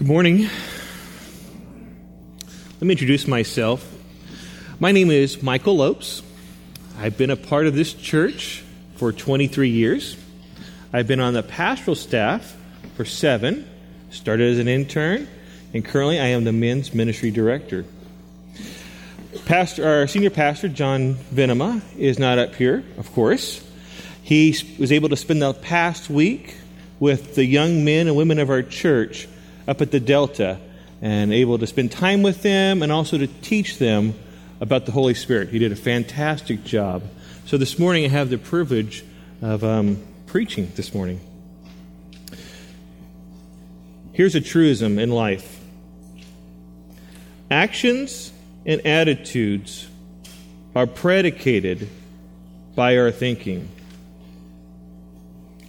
Good morning. Let me introduce myself. My name is Michael Lopes. I've been a part of this church for 23 years. I've been on the pastoral staff for seven, started as an intern, and currently I am the men's ministry director. Pastor, our senior pastor, John Venema, is not up here, of course. He was able to spend the past week with the young men and women of our church up at the Delta and able to spend time with them and also to teach them about the Holy Spirit. He did a fantastic job. So this morning I have the privilege of um, preaching this morning. Here's a truism in life actions and attitudes are predicated by our thinking.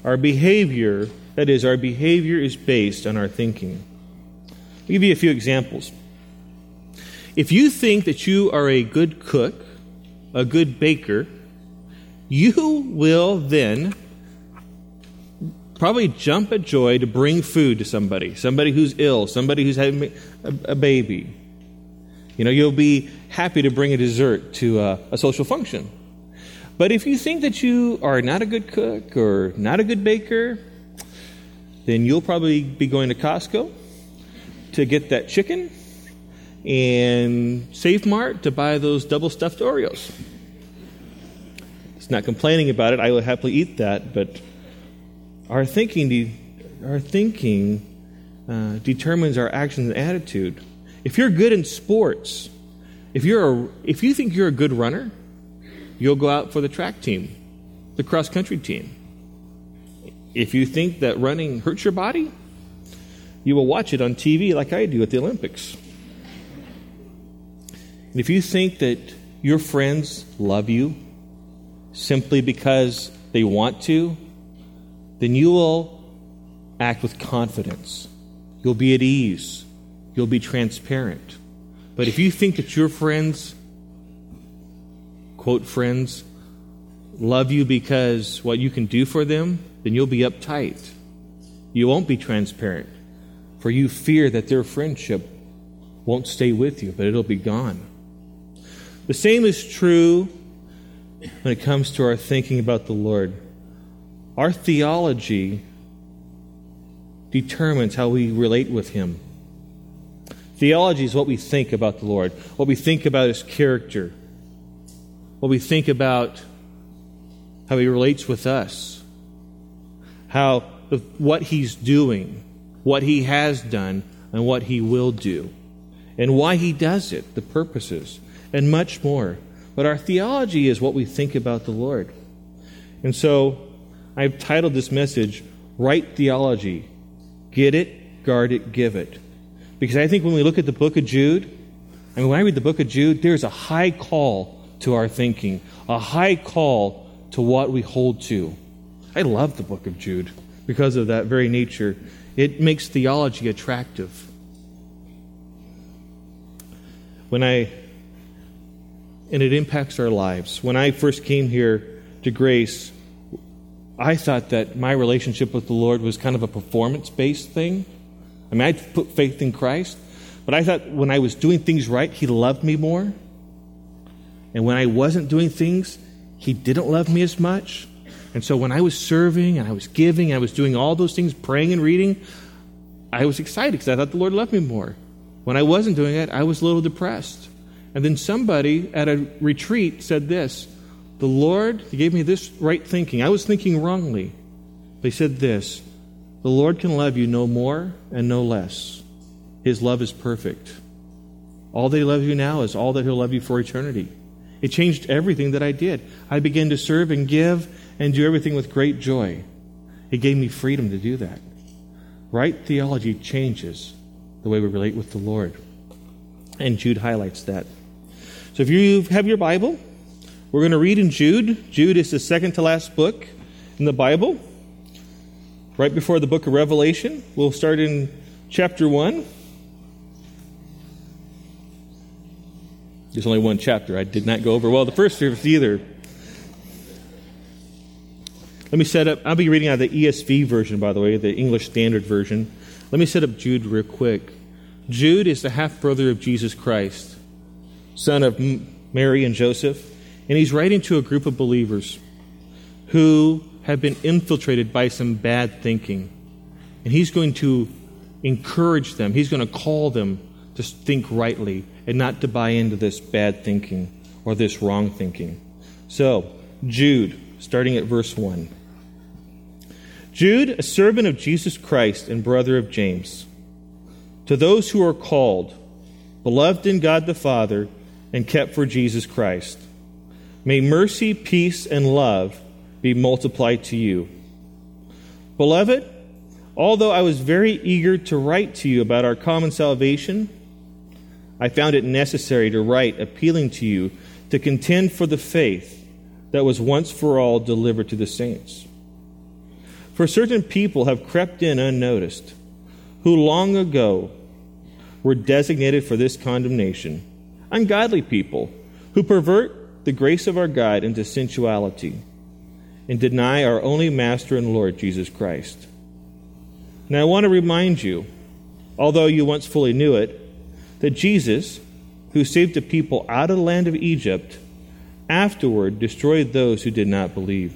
Our behavior, that is, our behavior is based on our thinking. I'll give you a few examples. If you think that you are a good cook, a good baker, you will then probably jump at joy to bring food to somebody, somebody who's ill, somebody who's having a, baby. You know, you'll be happy to bring a dessert to a, a social function. But if you think that you are not a good cook or not a good baker, then you'll probably be going to Costco to get that chicken and Save Mart to buy those double stuffed Oreos. It's not complaining about it. I will happily eat that, but our thinking, our thinking uh, determines our actions and attitude. If you're good in sports, if you're a, if you think you're a good runner, you'll go out for the track team, the cross country team. If you think that running hurts your body, you will watch it on TV like I do at the Olympics. And if you think that your friends love you simply because they want to, then you will act with confidence. You'll be at ease. You'll be transparent. But if you think that your friends, quote, friends, love you because what you can do for them, then you'll be uptight. You won't be transparent for you fear that their friendship won't stay with you, but it'll be gone. The same is true when it comes to our thinking about the Lord. Our theology determines how we relate with Him. Theology is what we think about the Lord, what we think about His character, what we think about how He relates with us, how what He's doing what he has done and what he will do, and why he does it, the purposes, and much more. But our theology is what we think about the Lord. And so I've titled this message, Right Theology Get It, Guard It, Give It. Because I think when we look at the book of Jude, I mean, when I read the book of Jude, there's a high call to our thinking, a high call to what we hold to. I love the book of Jude because of that very nature it makes theology attractive. When I, and it impacts our lives. When I first came here to Grace, I thought that my relationship with the Lord was kind of a performance based thing. I mean, I put faith in Christ, but I thought when I was doing things right, He loved me more. And when I wasn't doing things, He didn't love me as much. And so when I was serving and I was giving I was doing all those things, praying and reading, I was excited because I thought the Lord loved me more. When I wasn't doing it, I was a little depressed. And then somebody at a retreat said this The Lord gave me this right thinking. I was thinking wrongly. They said this The Lord can love you no more and no less. His love is perfect. All that He loves you now is all that He'll love you for eternity. It changed everything that I did. I began to serve and give and do everything with great joy. It gave me freedom to do that. Right theology changes the way we relate with the Lord. And Jude highlights that. So if you have your Bible, we're going to read in Jude. Jude is the second to last book in the Bible, right before the book of Revelation. We'll start in chapter 1. There's only one chapter. I did not go over well the first service either. Let me set up. I'll be reading out the ESV version, by the way, the English Standard Version. Let me set up Jude real quick. Jude is the half brother of Jesus Christ, son of Mary and Joseph, and he's writing to a group of believers who have been infiltrated by some bad thinking. And he's going to encourage them, he's going to call them to think rightly and not to buy into this bad thinking or this wrong thinking. So, Jude, starting at verse 1. Jude, a servant of Jesus Christ and brother of James, to those who are called, beloved in God the Father, and kept for Jesus Christ, may mercy, peace, and love be multiplied to you. Beloved, although I was very eager to write to you about our common salvation, I found it necessary to write appealing to you to contend for the faith that was once for all delivered to the saints. For certain people have crept in unnoticed, who long ago were designated for this condemnation ungodly people who pervert the grace of our God into sensuality and deny our only Master and Lord, Jesus Christ. Now, I want to remind you, although you once fully knew it, that Jesus, who saved the people out of the land of Egypt, afterward destroyed those who did not believe.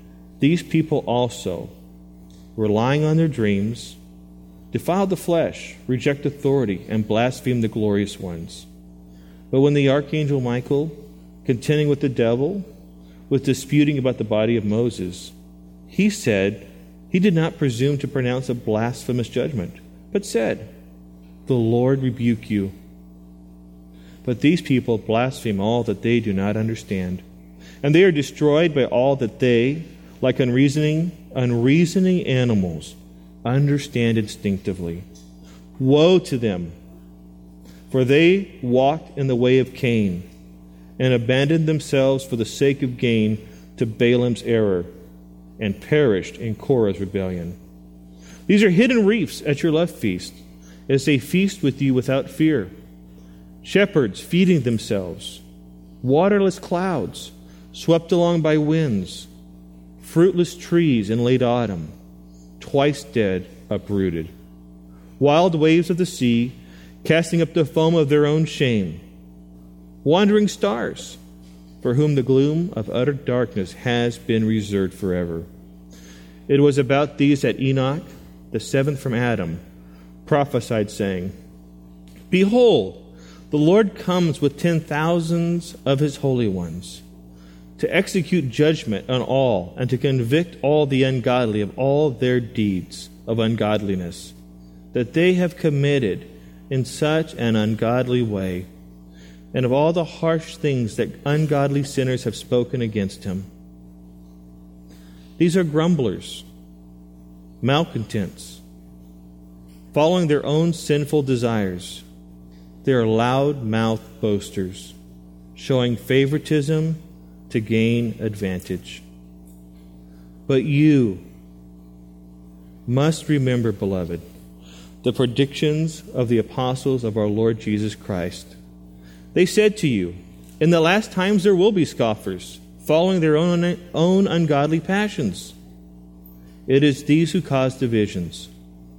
these people also, relying on their dreams, defile the flesh, reject authority, and blaspheme the glorious ones. But when the archangel Michael, contending with the devil, was disputing about the body of Moses, he said he did not presume to pronounce a blasphemous judgment, but said, The Lord rebuke you. But these people blaspheme all that they do not understand, and they are destroyed by all that they, like unreasoning, unreasoning animals, understand instinctively. Woe to them! For they walked in the way of Cain and abandoned themselves for the sake of gain to Balaam's error, and perished in Korah's rebellion. These are hidden reefs at your love feast, as they feast with you without fear. Shepherds feeding themselves, waterless clouds swept along by winds, fruitless trees in late autumn, twice dead, uprooted, wild waves of the sea casting up the foam of their own shame. Wandering stars, for whom the gloom of utter darkness has been reserved forever. It was about these that Enoch, the seventh from Adam, prophesied, saying, Behold, the Lord comes with ten thousands of his holy ones to execute judgment on all and to convict all the ungodly of all their deeds of ungodliness that they have committed in such an ungodly way and of all the harsh things that ungodly sinners have spoken against him. These are grumblers, malcontents, following their own sinful desires. They are loud mouthed boasters, showing favoritism to gain advantage. But you must remember, beloved, the predictions of the apostles of our Lord Jesus Christ they said to you, In the last times there will be scoffers, following their own, own ungodly passions. It is these who cause divisions,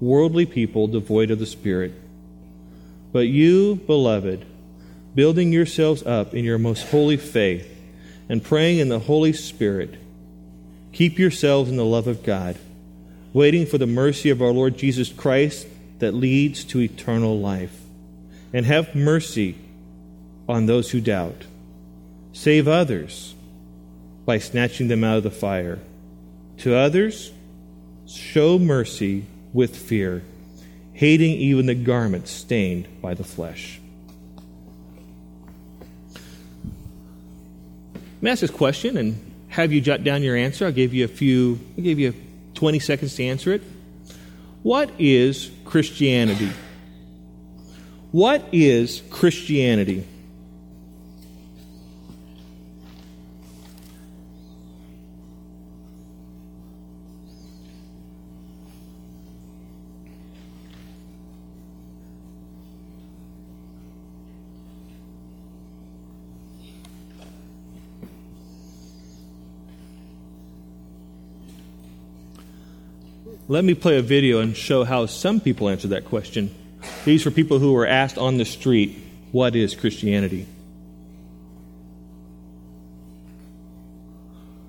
worldly people devoid of the Spirit. But you, beloved, building yourselves up in your most holy faith and praying in the Holy Spirit, keep yourselves in the love of God, waiting for the mercy of our Lord Jesus Christ that leads to eternal life. And have mercy on those who doubt. Save others by snatching them out of the fire. To others, show mercy with fear, hating even the garment stained by the flesh. Me ask this question and have you jot down your answer. I'll give you a few, I'll give you 20 seconds to answer it. What is Christianity? What is Christianity? Let me play a video and show how some people answer that question. These were people who were asked on the street, What is Christianity?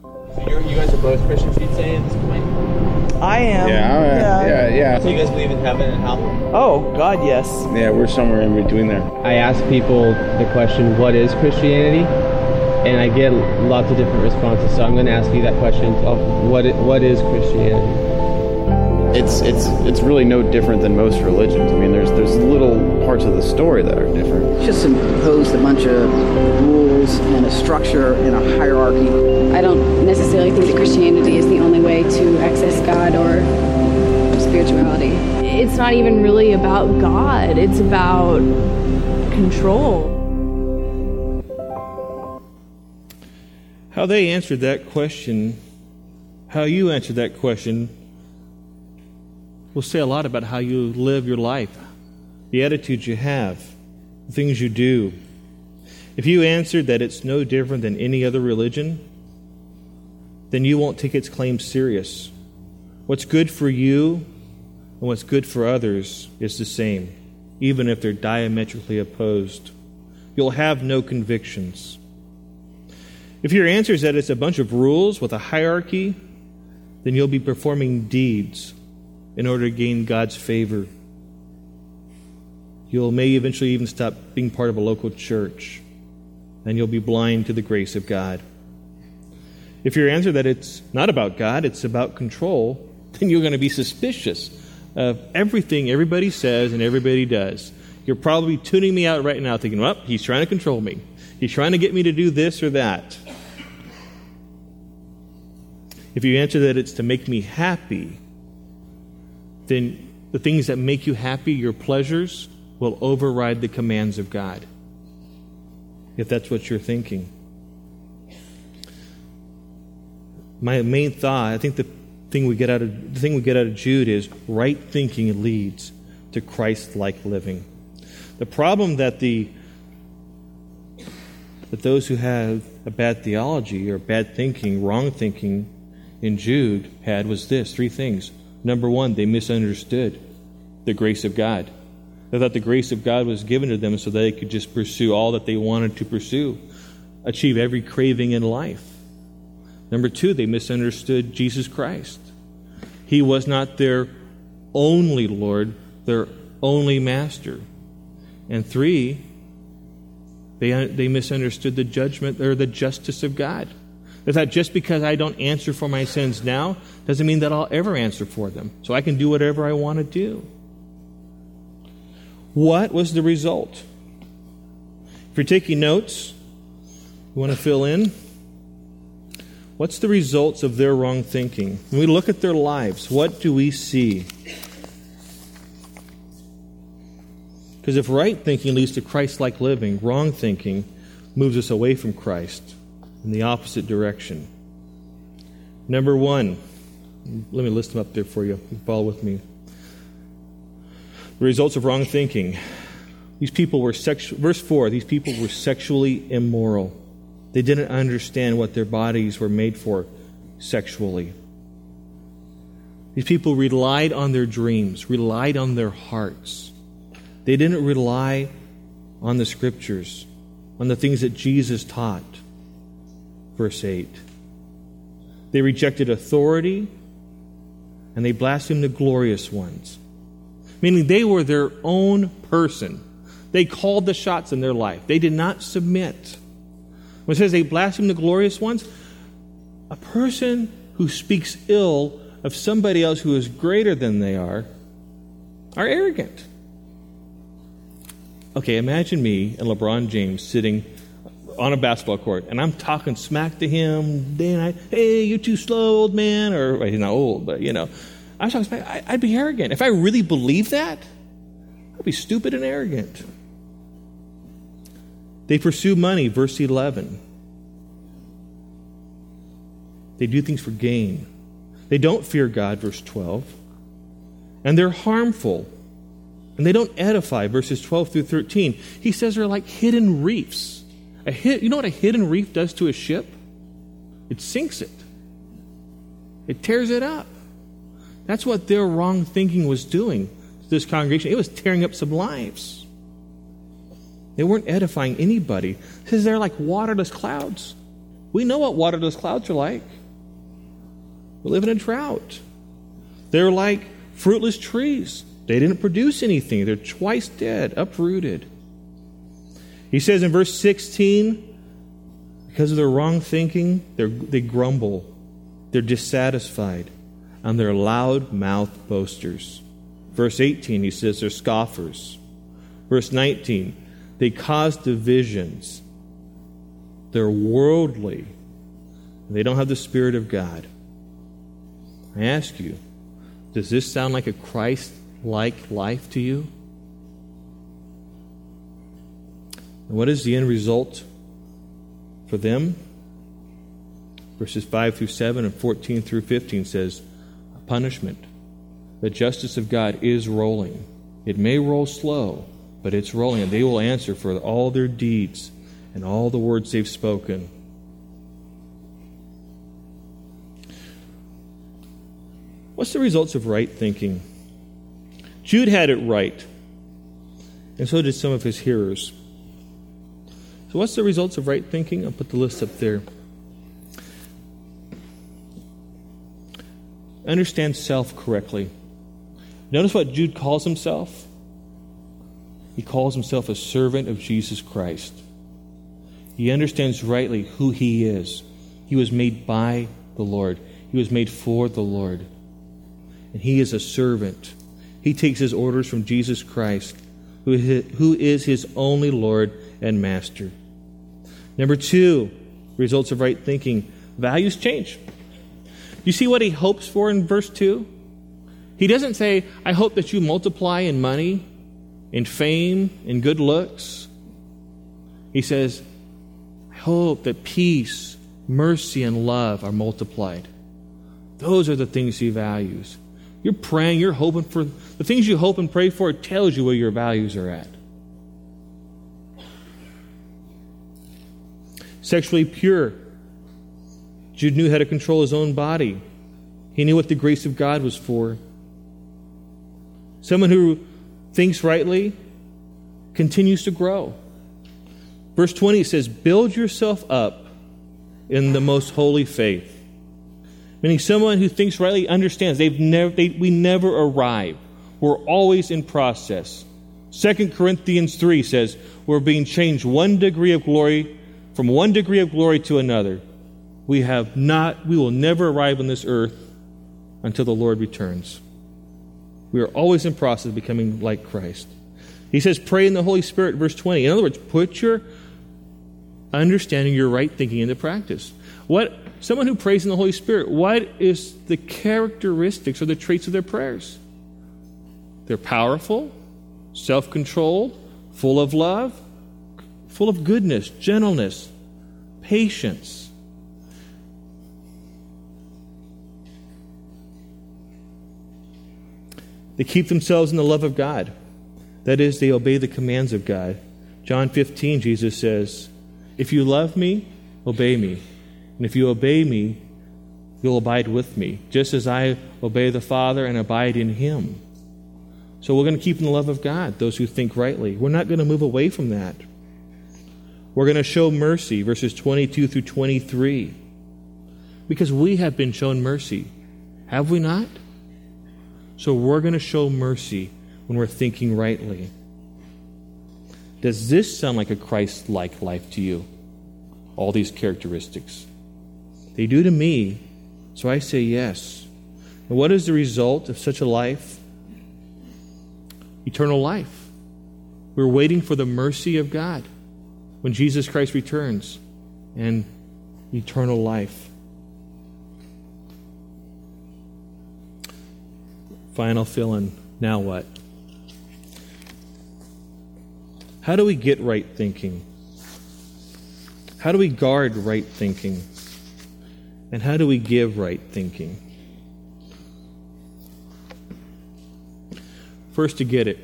So you're, you guys are both Christians, you'd say, at this point? I am. Yeah, all right. yeah, yeah. So you guys believe in heaven and hell? Oh, God, yes. Yeah, we're somewhere in between there. I ask people the question, what is Christianity? And I get lots of different responses. So I'm going to ask you that question of what, what is Christianity? It's it's it's really no different than most religions. I mean, there's there's little parts of the story that are different. just imposed a bunch of rules and a structure and a hierarchy. I don't necessarily think that Christianity is the only way to access God or spirituality. It's not even really about God, it's about control. How they answered that question, how you answered that question, will say a lot about how you live your life, the attitudes you have, the things you do. If you answered that it's no different than any other religion, then you won't take its claims serious. What's good for you and what's good for others is the same, even if they're diametrically opposed. You'll have no convictions. If your answer is that it's a bunch of rules with a hierarchy, then you'll be performing deeds in order to gain God's favor. You'll may eventually even stop being part of a local church, and you'll be blind to the grace of God. If your answer that it's not about God, it's about control, then you're going to be suspicious of everything everybody says and everybody does. You're probably tuning me out right now thinking, well, he's trying to control me. He's trying to get me to do this or that. If you answer that it's to make me happy, then the things that make you happy, your pleasures, will override the commands of God. If that's what you're thinking. My main thought, I think the thing we get out of the thing we get out of Jude is right thinking leads to Christ-like living. The problem that the that those who have a bad theology or bad thinking, wrong thinking in Jude had was this three things. Number one, they misunderstood the grace of God. They thought the grace of God was given to them so they could just pursue all that they wanted to pursue, achieve every craving in life. Number two, they misunderstood Jesus Christ. He was not their only Lord, their only Master. And three, they, they misunderstood the judgment or the justice of God. They thought just because I don't answer for my sins now doesn't mean that I'll ever answer for them. So I can do whatever I want to do. What was the result? If you're taking notes, you want to fill in? What's the results of their wrong thinking? When we look at their lives, what do we see? Because if right thinking leads to Christ like living, wrong thinking moves us away from Christ in the opposite direction. Number one, let me list them up there for you. Follow with me. The results of wrong thinking. These people were sexual. Verse 4 these people were sexually immoral. They didn't understand what their bodies were made for sexually. These people relied on their dreams, relied on their hearts. They didn't rely on the scriptures, on the things that Jesus taught. Verse 8. They rejected authority and they blasphemed the glorious ones, meaning they were their own person. They called the shots in their life, they did not submit. When it says they blasphemed the glorious ones, a person who speaks ill of somebody else who is greater than they are are arrogant. Okay, imagine me and LeBron James sitting on a basketball court, and I'm talking smack to him day and night. Hey, you're too slow, old man. Or well, he's not old, but you know, I was talking, I, I'd be arrogant. If I really believed that, I'd be stupid and arrogant. They pursue money, verse 11. They do things for gain. They don't fear God, verse 12. And they're harmful. And they don't edify, verses 12 through 13. He says they're like hidden reefs. A hit, you know what a hidden reef does to a ship? It sinks it, it tears it up. That's what their wrong thinking was doing to this congregation. It was tearing up some lives. They weren't edifying anybody. Says they're like waterless clouds. We know what waterless clouds are like. We live in a drought. They're like fruitless trees. They didn't produce anything. They're twice dead, uprooted. He says in verse 16, because of their wrong thinking, they grumble, they're dissatisfied, and they're loud mouthed boasters. Verse 18, he says they're scoffers. Verse 19, they cause divisions. They're worldly. They don't have the Spirit of God. I ask you, does this sound like a Christ like life to you? What is the end result for them? Verses 5 through 7 and 14 through 15 says, punishment. The justice of God is rolling. It may roll slow, but it's rolling, and they will answer for all their deeds and all the words they've spoken. What's the results of right thinking? Jude had it right, and so did some of his hearers. So, what's the results of right thinking? I'll put the list up there. Understand self correctly. Notice what Jude calls himself. He calls himself a servant of Jesus Christ. He understands rightly who he is. He was made by the Lord, he was made for the Lord. And he is a servant. He takes his orders from Jesus Christ, who is his only Lord and Master. Number two, results of right thinking values change. You see what he hopes for in verse 2? He doesn't say, I hope that you multiply in money, in fame, in good looks. He says, I hope that peace, mercy, and love are multiplied. Those are the things he values. You're praying, you're hoping for the things you hope and pray for, it tells you where your values are at. Sexually pure. Jude knew how to control his own body. He knew what the grace of God was for. Someone who thinks rightly continues to grow. Verse 20 says, Build yourself up in the most holy faith. Meaning, someone who thinks rightly understands they've never, they, we never arrive. We're always in process. 2 Corinthians 3 says, We're being changed one degree of glory from one degree of glory to another. We have not, we will never arrive on this earth until the Lord returns. We are always in process of becoming like Christ. He says, pray in the Holy Spirit, verse 20. In other words, put your understanding, your right thinking into practice. What someone who prays in the Holy Spirit, what is the characteristics or the traits of their prayers? They're powerful, self controlled, full of love, full of goodness, gentleness, patience. They keep themselves in the love of God. That is, they obey the commands of God. John 15, Jesus says, If you love me, obey me. And if you obey me, you'll abide with me, just as I obey the Father and abide in him. So we're going to keep in the love of God, those who think rightly. We're not going to move away from that. We're going to show mercy, verses 22 through 23. Because we have been shown mercy. Have we not? So we're going to show mercy when we're thinking rightly. Does this sound like a Christ like life to you? All these characteristics. They do to me, so I say yes. And what is the result of such a life? Eternal life. We're waiting for the mercy of God when Jesus Christ returns and eternal life. final fill in. Now what? How do we get right thinking? How do we guard right thinking? And how do we give right thinking? First, to get it,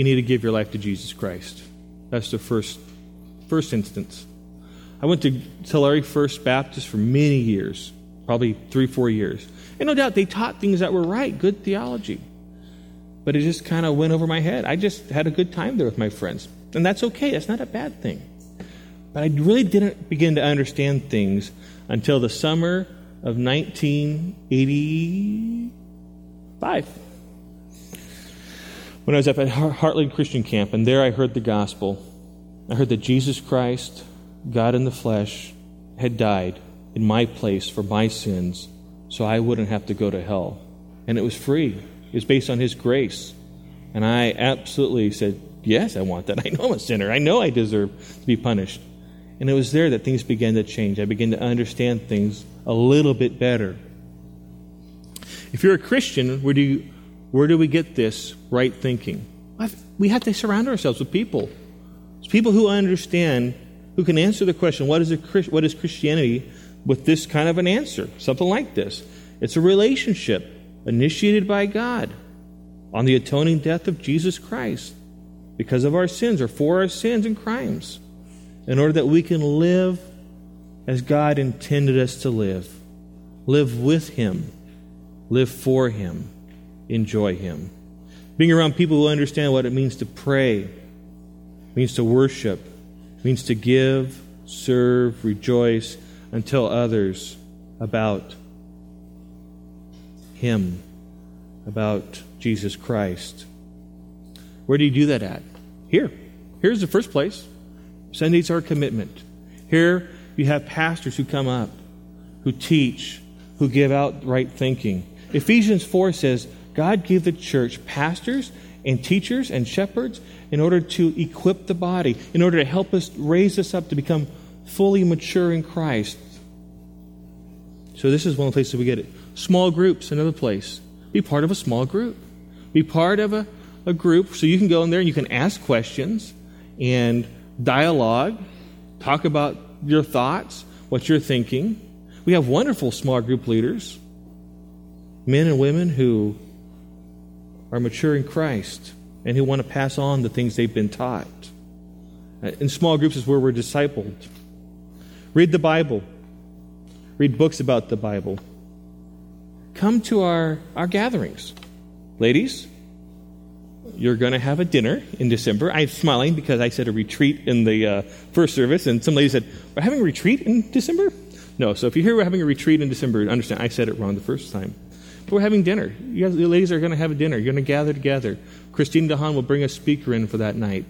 you need to give your life to Jesus Christ. That's the first, first instance. I went to Tulare First Baptist for many years, probably three, four years. And no doubt they taught things that were right, good theology. But it just kind of went over my head. I just had a good time there with my friends. And that's okay, that's not a bad thing. But I really didn't begin to understand things until the summer of 1985. When I was up at Heartland Christian Camp, and there I heard the gospel. I heard that Jesus Christ God in the flesh had died in my place for my sins so I wouldn't have to go to hell. And it was free, it was based on His grace. And I absolutely said, Yes, I want that. I know I'm a sinner. I know I deserve to be punished. And it was there that things began to change. I began to understand things a little bit better. If you're a Christian, where do, you, where do we get this right thinking? We have to surround ourselves with people. It's people who understand who can answer the question, what is, a, what is Christianity, with this kind of an answer? Something like this. It's a relationship initiated by God on the atoning death of Jesus Christ because of our sins or for our sins and crimes, in order that we can live as God intended us to live. Live with Him, live for Him, enjoy Him. Being around people who understand what it means to pray, means to worship, means to give, serve, rejoice, and tell others about Him, about Jesus Christ. Where do you do that at? Here. Here's the first place. Sundays a commitment. Here you have pastors who come up, who teach, who give out right thinking. Ephesians 4 says, God gave the church pastors and teachers and shepherds in order to equip the body, in order to help us raise us up to become fully mature in Christ. So, this is one of the places we get it. Small groups, another place. Be part of a small group. Be part of a, a group so you can go in there and you can ask questions and dialogue, talk about your thoughts, what you're thinking. We have wonderful small group leaders, men and women who are mature in Christ and who want to pass on the things they've been taught. In small groups is where we're discipled. Read the Bible. Read books about the Bible. Come to our, our gatherings. Ladies, you're going to have a dinner in December. I'm smiling because I said a retreat in the uh, first service, and some lady said, We're having a retreat in December? No, so if you hear we're having a retreat in December, understand I said it wrong the first time. We're having dinner. You guys, the ladies are going to have a dinner. You're going to gather together. Christine DeHaan will bring a speaker in for that night,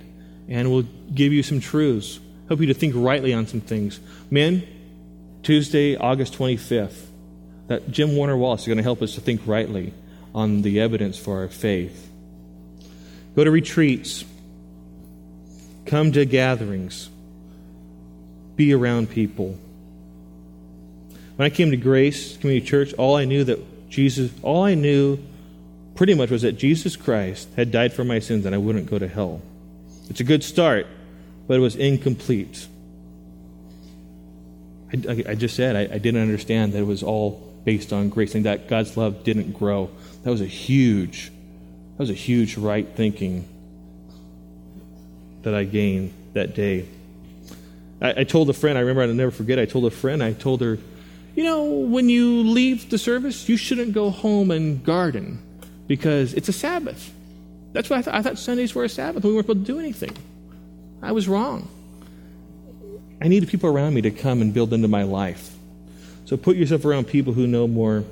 and we'll give you some truths, help you to think rightly on some things. Men, Tuesday, August 25th, that Jim Warner Wallace is going to help us to think rightly on the evidence for our faith. Go to retreats. Come to gatherings. Be around people. When I came to Grace Community Church, all I knew that Jesus, all I knew pretty much was that Jesus Christ had died for my sins and I wouldn't go to hell. It's a good start, but it was incomplete. I, I just said I, I, didn't understand that it was all based on grace and that God's love didn't grow. That was a huge, that was a huge right thinking that I gained that day. I, I told a friend, I remember I'll never forget, I told a friend, I told her, you know, when you leave the service, you shouldn't go home and garden because it's a Sabbath. That's why I, th- I thought Sundays were a Sabbath. We weren't supposed to do anything. I was wrong. I needed people around me to come and build into my life. So put yourself around people who know more.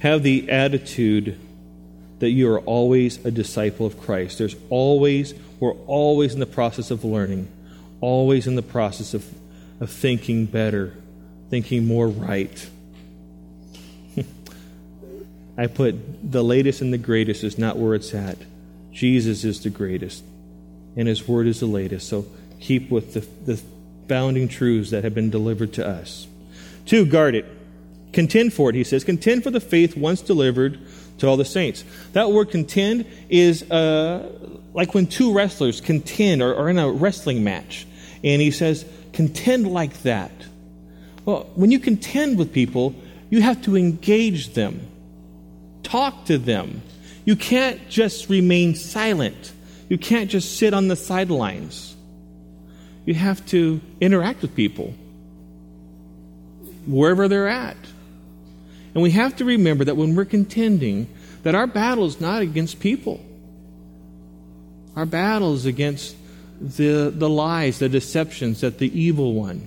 Have the attitude that you are always a disciple of Christ. There's always, we're always in the process of learning, always in the process of, of thinking better, thinking more right. I put the latest and the greatest is not where it's at. Jesus is the greatest, and His Word is the latest. So keep with the, the founding truths that have been delivered to us. Two, guard it. Contend for it, he says. Contend for the faith once delivered to all the saints. That word contend is uh, like when two wrestlers contend or are in a wrestling match. And he says, contend like that. Well, when you contend with people, you have to engage them, talk to them. You can't just remain silent. You can't just sit on the sidelines. You have to interact with people wherever they're at. And we have to remember that when we're contending, that our battle is not against people. Our battle is against the, the lies, the deceptions that the evil one.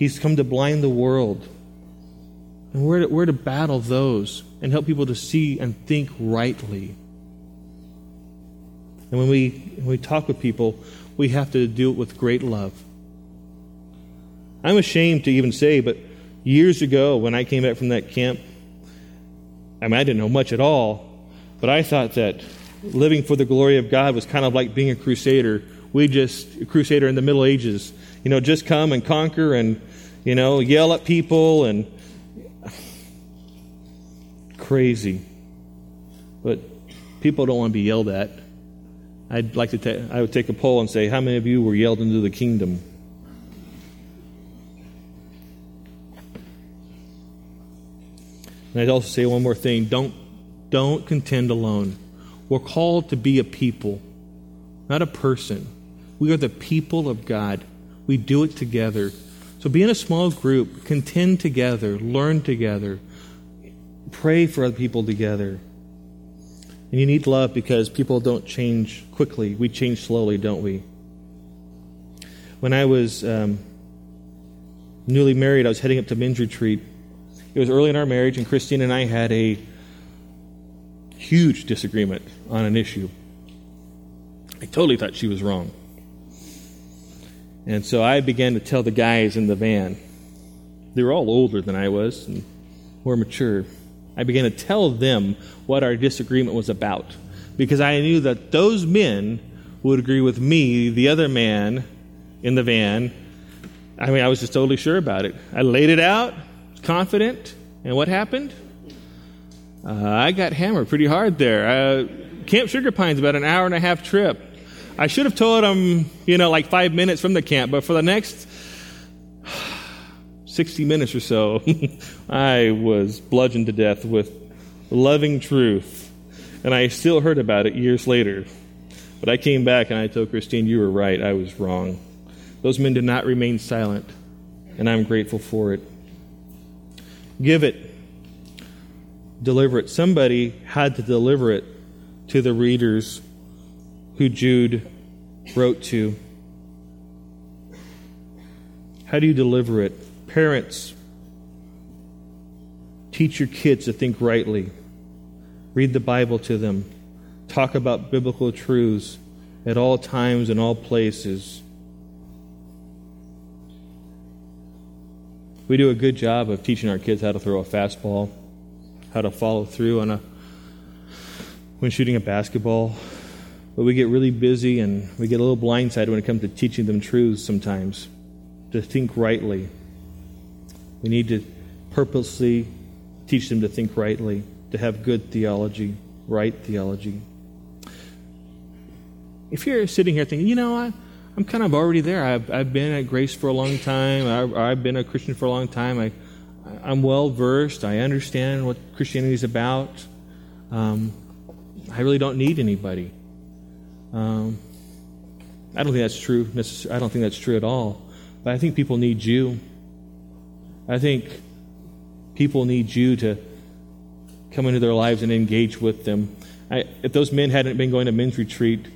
He's come to blind the world. And we're to, we're to battle those and help people to see and think rightly. And when we, when we talk with people, we have to do it with great love. I'm ashamed to even say, but years ago when I came back from that camp, I mean, I didn't know much at all, but I thought that living for the glory of God was kind of like being a crusader. We just, a crusader in the Middle Ages, you know, just come and conquer and, you know, yell at people and crazy. But people don't want to be yelled at. I'd like to, ta- I would take a poll and say, how many of you were yelled into the kingdom? And I'd also say one more thing don't, don't contend alone. We're called to be a people, not a person. We are the people of God. We do it together. So be in a small group, contend together, learn together, pray for other people together. And you need love because people don't change quickly. We change slowly, don't we? When I was um, newly married, I was heading up to men's retreat it was early in our marriage, and Christine and I had a huge disagreement on an issue. I totally thought she was wrong. And so I began to tell the guys in the van, they were all older than I was and more mature. I began to tell them what our disagreement was about because I knew that those men would agree with me, the other man in the van. I mean, I was just totally sure about it. I laid it out, confident. And what happened? Uh, I got hammered pretty hard there. Uh, camp Sugar Pine's about an hour and a half trip. I should have told them, you know, like five minutes from the camp, but for the next 60 minutes or so, I was bludgeoned to death with loving truth. And I still heard about it years later. But I came back and I told Christine, you were right. I was wrong. Those men did not remain silent, and I'm grateful for it. Give it. Deliver it. Somebody had to deliver it to the readers who Jude wrote to. How do you deliver it? Parents, teach your kids to think rightly. Read the Bible to them. Talk about biblical truths at all times and all places. We do a good job of teaching our kids how to throw a fastball, how to follow through on a when shooting a basketball. But we get really busy and we get a little blindsided when it comes to teaching them truths sometimes, to think rightly. We need to purposely teach them to think rightly, to have good theology, right theology. If you're sitting here thinking, you know, I, I'm kind of already there. I've, I've been at Grace for a long time. I've, I've been a Christian for a long time. I, I'm well versed. I understand what Christianity is about. Um, I really don't need anybody. Um, I don't think that's true. I don't think that's true at all. But I think people need you. I think people need you to come into their lives and engage with them. I, if those men hadn't been going to men's retreat,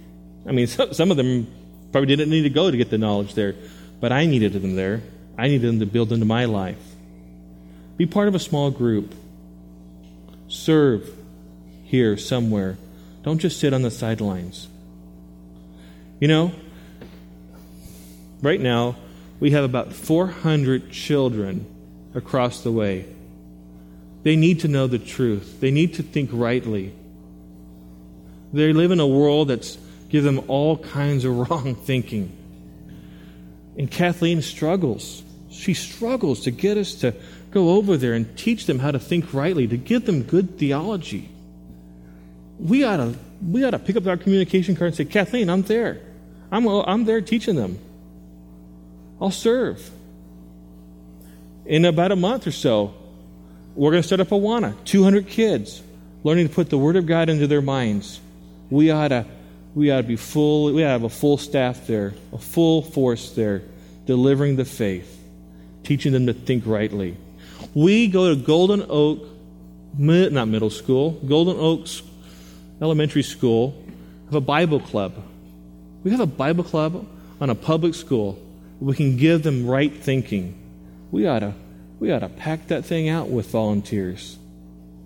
I mean, some, some of them Probably didn't need to go to get the knowledge there, but I needed them there. I needed them to build into my life. Be part of a small group. Serve here somewhere. Don't just sit on the sidelines. You know, right now, we have about 400 children across the way. They need to know the truth, they need to think rightly. They live in a world that's give them all kinds of wrong thinking. And Kathleen struggles. She struggles to get us to go over there and teach them how to think rightly, to give them good theology. We ought to, we ought to pick up our communication card and say, Kathleen, I'm there. I'm, uh, I'm there teaching them. I'll serve. In about a month or so, we're going to start up Awana. 200 kids learning to put the Word of God into their minds. We ought to, we ought to be full, we ought to have a full staff there, a full force there, delivering the faith, teaching them to think rightly. We go to Golden Oak, not middle school, Golden Oaks Elementary School, have a Bible club. We have a Bible club on a public school. We can give them right thinking. We ought to, we ought to pack that thing out with volunteers.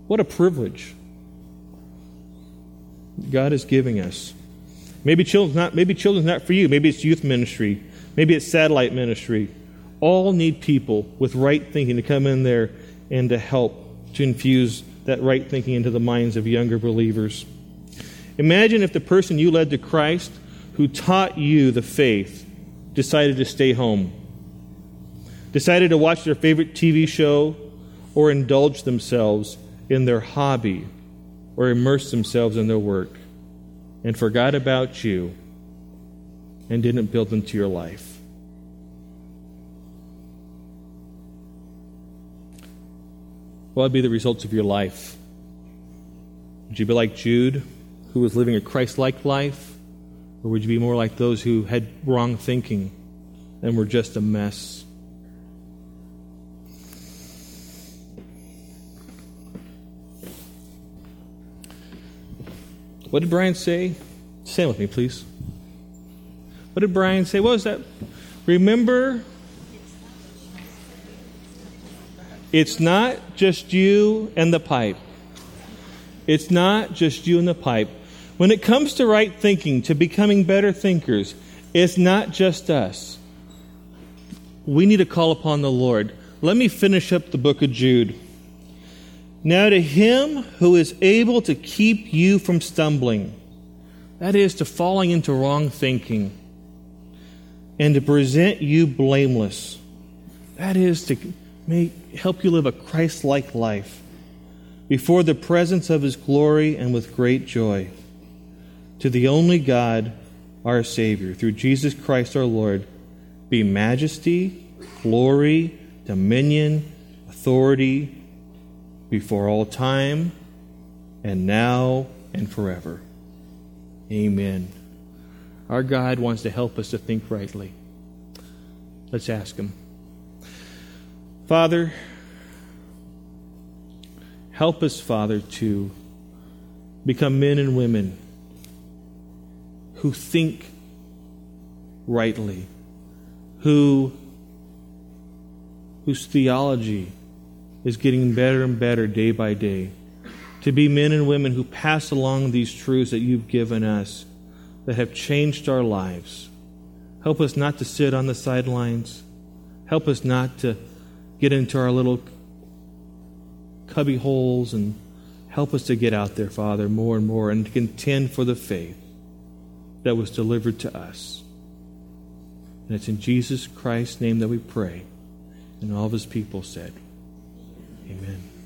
What a privilege God is giving us. Maybe children's not, maybe children's not for you. Maybe it's youth ministry. Maybe it's satellite ministry. All need people with right thinking to come in there and to help to infuse that right thinking into the minds of younger believers. Imagine if the person you led to Christ, who taught you the faith, decided to stay home, decided to watch their favorite TV show, or indulge themselves in their hobby, or immerse themselves in their work, and forgot about you and didn't build into your life. What would be the results of your life? Would you be like Jude, who was living a Christ like life? Or would you be more like those who had wrong thinking and were just a mess? What did Brian say? Stand with me, please. What did Brian say? What was that? Remember, it's not just you and the pipe. It's not just you and the pipe. When it comes to right thinking, to becoming better thinkers, it's not just us. We need to call upon the Lord. Let me finish up the book of Jude. Now, to him who is able to keep you from stumbling, that is, to falling into wrong thinking, and to present you blameless, that is, to make, help you live a Christ like life before the presence of his glory and with great joy to the only God, our Savior, through Jesus Christ our Lord, be majesty, glory, dominion, authority before all time, and now and forever. Amen. Our God wants to help us to think rightly. Let's ask Him. Father, help us, Father, to become men and women who think rightly, who whose theology is getting better and better day by day. To be men and women who pass along these truths that you've given us that have changed our lives. Help us not to sit on the sidelines. Help us not to get into our little cubby holes and help us to get out there, Father, more and more and to contend for the faith that was delivered to us. And it's in Jesus Christ's name that we pray. And all of his people said, Amen.